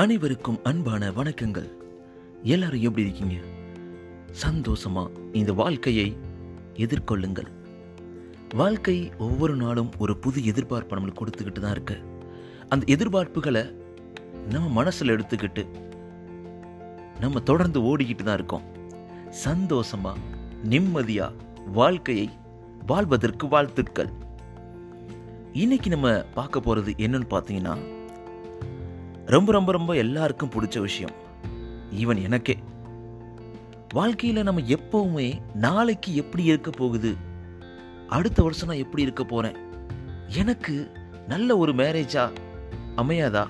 அனைவருக்கும் அன்பான வணக்கங்கள். எல்லாரும் எப்படி இருக்கீங்க? சந்தோஷமா இந்த வாழ்க்கையை எதிர்கொள்ளுங்கள். வாழ்க்கை ஒவ்வொரு நாளும் ஒரு புது எதிர்பார்ப்பை நம்மளுக்கு கொடுத்துக்கிட்டு தான் இருக்கு. அந்த எதிர்பார்ப்புகளை நம்ம மனசில் எடுத்துக்கிட்டு நம்ம தொடர்ந்து ஓடிக்கிட்டு தான் இருக்கோம். சந்தோஷமா நிம்மதியா வாழ்க்கையை வாழ்வதற்கு வாழ்த்துக்கள். இன்னைக்கு நம்ம பார்க்க போறது என்னன்னு பார்த்தீங்கன்னா ரொம்ப ரொம்ப ரொம்ப எல்லாருக்கும் பிடிச்ச விஷயம். ஈவன் எனக்கே. வாழ்க்கையில் நம்ம எப்பவுமே நாளைக்கு எப்படி இருக்க போகுது? அடுத்த வருஷம் நான் எப்படி இருக்க போகிறேன் எனக்கு நல்ல ஒரு மேரேஜா அமையாதா?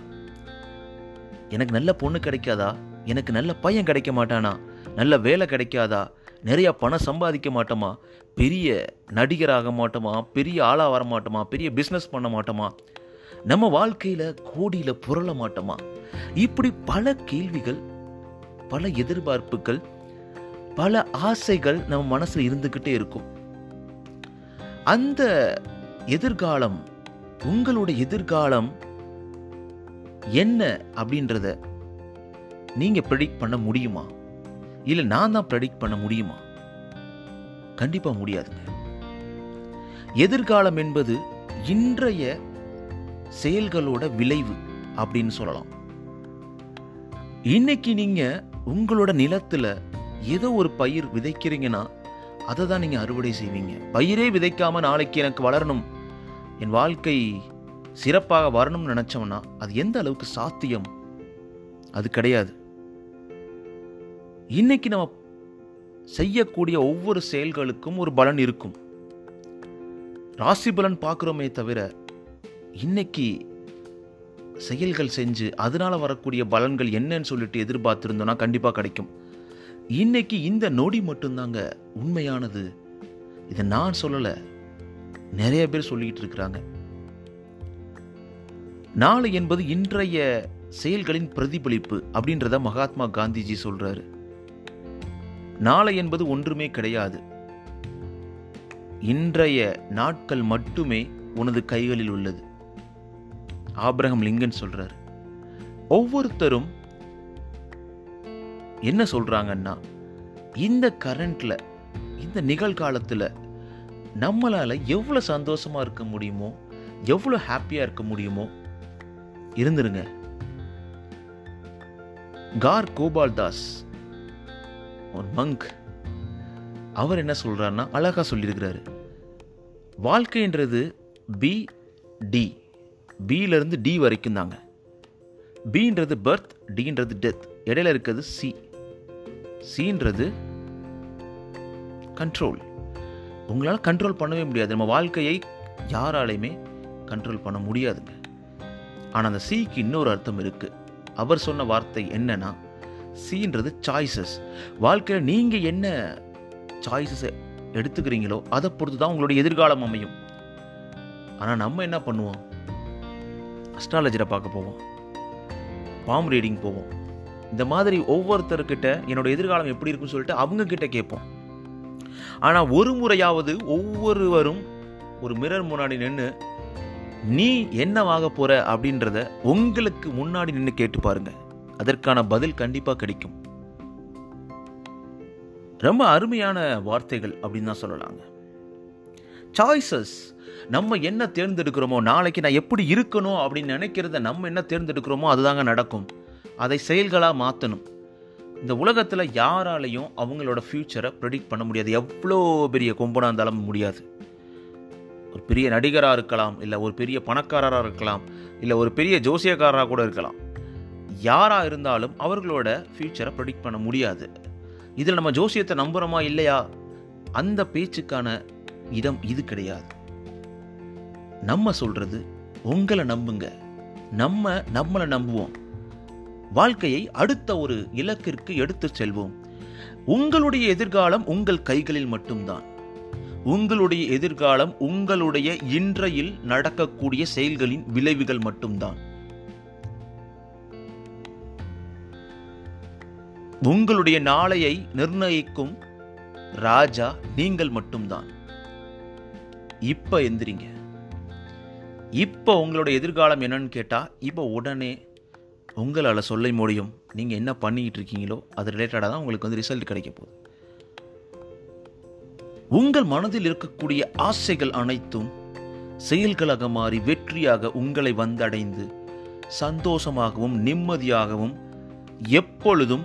எனக்கு நல்ல பொண்ணு கிடைக்காதா? எனக்கு நல்ல பையன் கிடைக்க மாட்டானா? நல்ல வேலை கிடைக்காதா? நிறைய பணம் சம்பாதிக்க மாட்டோமா? பெரிய நடிகராக மாட்டோமா? பெரிய ஆளாக வர மாட்டோமா? பெரிய பிஸ்னஸ் பண்ண மாட்டோமா? நம்ம வாழ்க்கையில கோடியில புரள மாட்டோமா? இப்படி பல கேள்விகள் பல எதிர்பார்ப்புகள் பல ஆசைகள் நம்ம மனசில் இருந்துக்கிட்டே இருக்கும். அந்த எதிர்காலம் உங்களோட எதிர்காலம் என்ன அப்படின்றத நீங்க ப்ரெடிக்ட் பண்ண முடியுமா? இல்ல நான் தான் ப்ரெடிக்ட் பண்ண முடியுமா? கண்டிப்பா முடியாதுங்க. எதிர்காலம் என்பது இன்றைய செயல்களோட விளைவு அப்படின்னு சொல்லலாம். இன்னைக்கு நீங்க உங்களோட நிலத்துல ஏதோ ஒரு பயிர் விதைக்கிறீங்கன்னா அதை தான் நீங்க அறுவடை செய்வீங்க. பயிரே விதைக்காம நாளைக்கு எனக்கு வளரணும் என் வாழ்க்கை சிறப்பாக வரணும்னு நினைச்சோம்னா அது எந்த அளவுக்கு சாத்தியம்? அது கிடையாது. இன்னைக்கு நம்ம செய்யக்கூடிய ஒவ்வொரு செயல்களுக்கும் ஒரு பலன் இருக்கும். ராசி பலன் பார்க்குறோமே தவிர இன்னைக்கு செயல்கள் செஞ்சு அதனால வரக்கூடிய பலன்கள் என்னன்னு சொல்லிட்டு எதிர்பார்த்துருந்தோன்னா கண்டிப்பாக கிடைக்கும். இன்னைக்கு இந்த நொடி மட்டும்தாங்க உண்மையானது. இதை நான் சொல்லலை. நிறைய பேர் சொல்லிக்கிட்டு இருக்கிறாங்க. நாளை என்பது இன்றைய செயல்களின் பிரதிபலிப்பு அப்படின்றத மகாத்மா காந்திஜி சொல்றாரு. நாளை என்பது ஒன்றுமே கிடையாது. இன்றைய நாட்கள் மட்டுமே உனது கைகளில் உள்ளது. ஆப்ரஹம் லிங்கன் சொல்கிறார் ஒவ்வொருத்தரும் என்ன சொல்கிறாங்கன்னா இந்த கரண்ட்டில் இந்த நிகழ்காலத்தில் நம்மளால் எவ்வளோ சந்தோஷமாக இருக்க முடியுமோ எவ்வளோ ஹாப்பியாக இருக்க முடியுமோ இருந்துருங்க. கார் கோபால் தாஸ் ஒரு மங்க் அவர் என்ன சொல்கிறாருன்னா அழகாக சொல்லியிருக்கிறாரு. வாழ்க்கைன்றது பி டி பியிலேருந்து டி வரைக்கும் தாங்க. பின்றது பர்த் டின்றது டெத் இடையில இருக்கிறது சி சின்றது கண்ட்ரோல் உங்களால் கண்ட்ரோல் பண்ணவே முடியாது. நம்ம வாழ்க்கையை யாராலையுமே கண்ட்ரோல் பண்ண முடியாதுங்க. ஆனால் அந்த சிக்கு இன்னொரு அர்த்தம் இருக்குது அவர் சொன்ன வார்த்தை என்னன்னா சின்றது சாய்ஸஸ் வாழ்க்கையில் நீங்கள் என்ன சாய்ஸஸை எடுத்துக்கிறீங்களோ அதை பொறுத்து தான் உங்களுடைய எதிர்காலம் அமையும். ஆனால் நம்ம என்ன பண்ணுவோம்? அஸ்ட்ராலஜரை பார்க்க போவோம். பாம் ரீடிங் போவோம். இந்த மாதிரி ஒவ்வொருத்தர்கிட்ட என்னோட எதிர்காலம் எப்படி இருக்குன்னு சொல்லிட்டு அவங்க கிட்ட கேட்போம். ஆனால் ஒரு முறையாவது ஒவ்வொருவரும் ஒரு மிரர் முன்னாடி நின்று நீ என்னவாக போகிற அப்படின்றத உங்களுக்கு முன்னாடி நின்று கேட்டு பாருங்க. அதற்கான பதில் கண்டிப்பாக கிடைக்கும். ரொம்ப அருமையான வார்த்தைகள் அப்படின்னு தான் சொல்லலாங்க. சாய்ஸஸ் நம்ம என்ன தேர்ந்தெடுக்கிறோமோ நாளைக்கு நான் எப்படி இருக்கணும் அப்படின்னு நினைக்கிறத நம்ம என்ன தேர்ந்தெடுக்கிறோமோ அதுதாங்க நடக்கும். அதை செயல்களாக மாற்றணும் இந்த உலகத்தில் யாராலையும் அவங்களோட ஃப்யூச்சரை ப்ரெடிக்ட் பண்ண முடியாது. எவ்வளோ பெரிய கொம்பனாக இருந்தாலும் முடியாது. ஒரு பெரிய நடிகராக இருக்கலாம் இல்லை ஒரு பெரிய பணக்காரராக இருக்கலாம் இல்லை ஒரு பெரிய ஜோசியக்காரராக கூட இருக்கலாம். யாராக இருந்தாலும் அவர்களோட ஃப்யூச்சரை ப்ரெடிக்ட் பண்ண முடியாது. இதில் நம்ம ஜோசியத்தை நம்புகிறோமா இல்லையா? அந்த பேச்சுக்கான இடம் இது கிடையாது. நம்ம சொல்கிறது உங்களை நம்புங்க. நம்ம நம்மளை நம்புவோம். வாழ்க்கையை அடுத்த ஒரு இலக்கிற்கு எடுத்து செல்வோம். உங்களுடைய எதிர்காலம் உங்கள் கைகளில் மட்டும்தான். உங்களுடைய எதிர்காலம் உங்களுடைய இன்றையில் நடக்கக்கூடிய செயல்களின் விளைவுகள் மட்டும்தான். உங்களுடைய நாளையை நிர்ணயிக்கும் ராஜா நீங்கள் மட்டும்தான். இப்ப எந்திரிங்க. இப்போ உங்களோட எதிர்காலம் என்னன்னு கேட்டால் இப்போ உடனே உங்களால் சொல்ல முடியும். நீங்கள் என்ன பண்ணிக்கிட்டு இருக்கீங்களோ அது ரிலேட்டடாக தான் உங்களுக்கு வந்து ரிசல்ட் கிடைக்க போகுது. உங்கள் மனதில் இருக்கக்கூடிய ஆசைகள் அனைத்தும் செயல்களாக மாறி வெற்றியாக உங்களை வந்தடைந்து சந்தோஷமாகவும் நிம்மதியாகவும் எப்பொழுதும்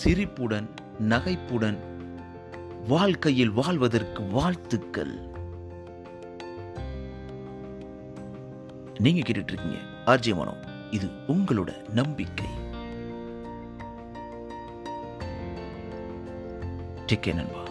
சிரிப்புடன் நகைப்புடன் வாழ்க்கையில் வாழ்வதற்கு வாழ்த்துக்கள். நீங்க கேட்டுட்டு இருக்கீங்க ஆர்ஜி மனோ. இது உங்களோட நம்பிக்கை. டேக் நண்பா.